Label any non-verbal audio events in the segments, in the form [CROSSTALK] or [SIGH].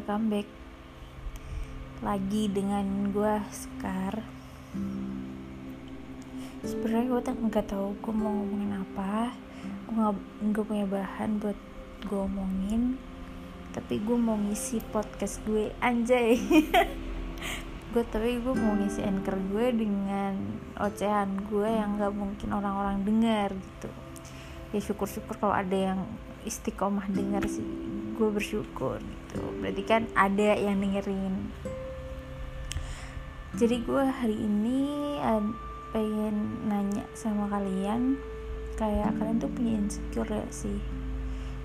welcome back lagi dengan gue Sekar. Sebenarnya gue tak nggak tahu gue mau ngomongin apa. Gue nggak punya bahan buat gue omongin. Tapi gue mau ngisi podcast gue anjay. [LAUGHS] Gue tapi gue mau ngisi anchor gue dengan ocehan gue yang nggak mungkin orang-orang dengar gitu. Ya syukur-syukur kalau ada yang istiqomah dengar sih gue bersyukur gitu. Berarti kan ada yang dengerin. Jadi gue hari ini pengen nanya sama kalian kayak kalian tuh punya insecure ya sih?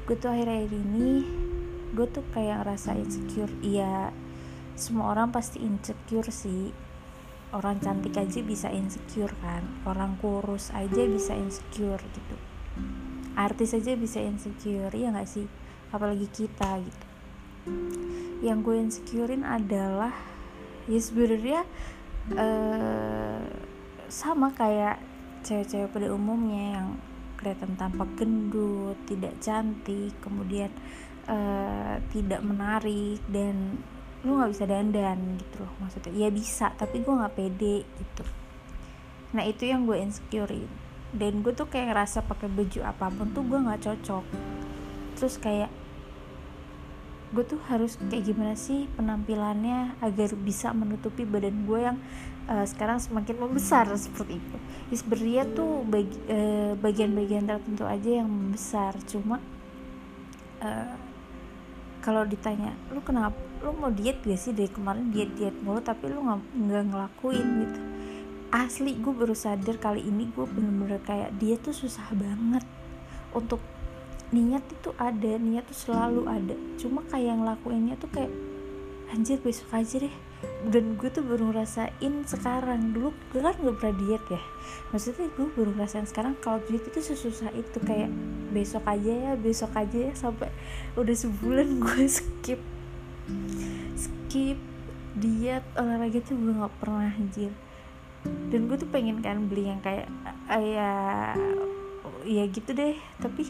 Gue tuh akhir-akhir ini gue tuh kayak ngerasa insecure. Iya semua orang pasti insecure sih. Orang cantik aja bisa insecure kan? Orang kurus aja bisa insecure gitu. Artis aja bisa insecure ya gak sih apalagi kita gitu. Yang gue insecurein adalah ya sebenarnya uh, sama kayak cewek-cewek pada umumnya yang kelihatan tampak gendut tidak cantik kemudian uh, tidak menarik dan lu nggak bisa dandan gitu loh maksudnya. Ya bisa tapi gue nggak pede gitu. Nah itu yang gue insecure dan gue tuh kayak ngerasa pakai baju apa pun tuh gue nggak cocok terus kayak gue tuh harus kayak gimana sih penampilannya agar bisa menutupi badan gue yang uh, sekarang semakin membesar seperti itu. Ya sebenarnya tuh bagi, uh, bagian-bagian tertentu aja yang membesar. Cuma uh, kalau ditanya lu kenapa lu mau diet gak sih dari kemarin? Diet diet mulu tapi lu nggak nggak ngelakuin gitu. Asli gue baru sadar kali ini gue bener-bener kayak dia tuh susah banget untuk niat itu ada niat tuh selalu ada. Cuma kayak ngelakuinnya tuh kayak anjir besok aja deh. Dan gue tuh baru ngerasain sekarang. Dulu gue kan gak pernah diet ya. Maksudnya gue baru ngerasain sekarang kalau diet itu sesusah itu. Kayak besok aja ya besok aja ya sampai udah sebulan gue [LAUGHS] skip. Skip diet olahraga tuh gue nggak pernah anjir. Dan gue tuh pengen kan beli yang kayak ya ya gitu deh. Tapi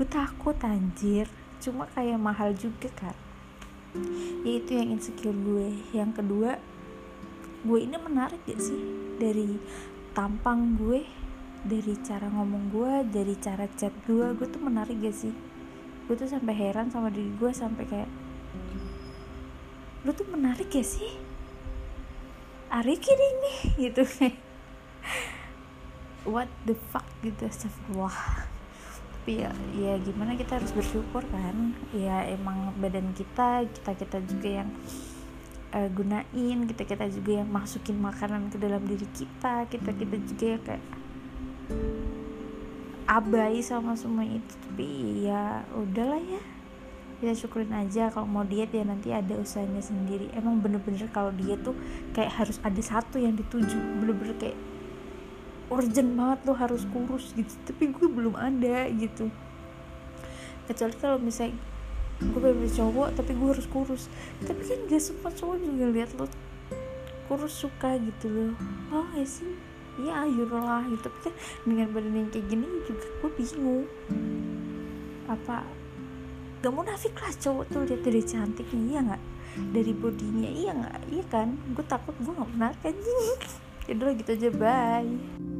gue takut anjir. Cuma kayak mahal juga kan ya itu yang insecure gue. Yang kedua gue ini menarik gak sih? Dari tampang gue dari cara ngomong gue dari cara chat gue gue tuh menarik gak sih? Gue tuh sampai heran sama diri gue sampai kayak lu tuh menarik gak sih? You kidding me gitu. What the fuck gitu. Astagfirullah tapi ya ya gimana kita harus bersyukur kan? Ya emang badan kita kita kita juga yang uh, gunain kita kita juga yang masukin makanan ke dalam diri kita kita kita juga yang kayak abai sama semua itu. Tapi ya udahlah ya. Kita syukurin aja kalau mau diet ya nanti ada usahanya sendiri. Emang bener-bener kalau diet tuh kayak harus ada satu yang dituju. Bener-bener kayak urgent banget lo harus kurus gitu. Tapi gue belum ada gitu. Kecuali kalau misalnya gue pengen cowok tapi gue harus kurus. Tapi kan gak semua cowok juga lihat lo kurus suka gitu loh. Oh ya sih ya ayolah gitu. Tapi kan dengan badan yang kayak gini juga gue bingung. Apa gak mau nafik lah cowok tuh lihat dari cantiknya iya nggak? Dari bodinya iya nggak? Iya kan? Gue takut gue nggak pernah kan jadi gitu aja. Bye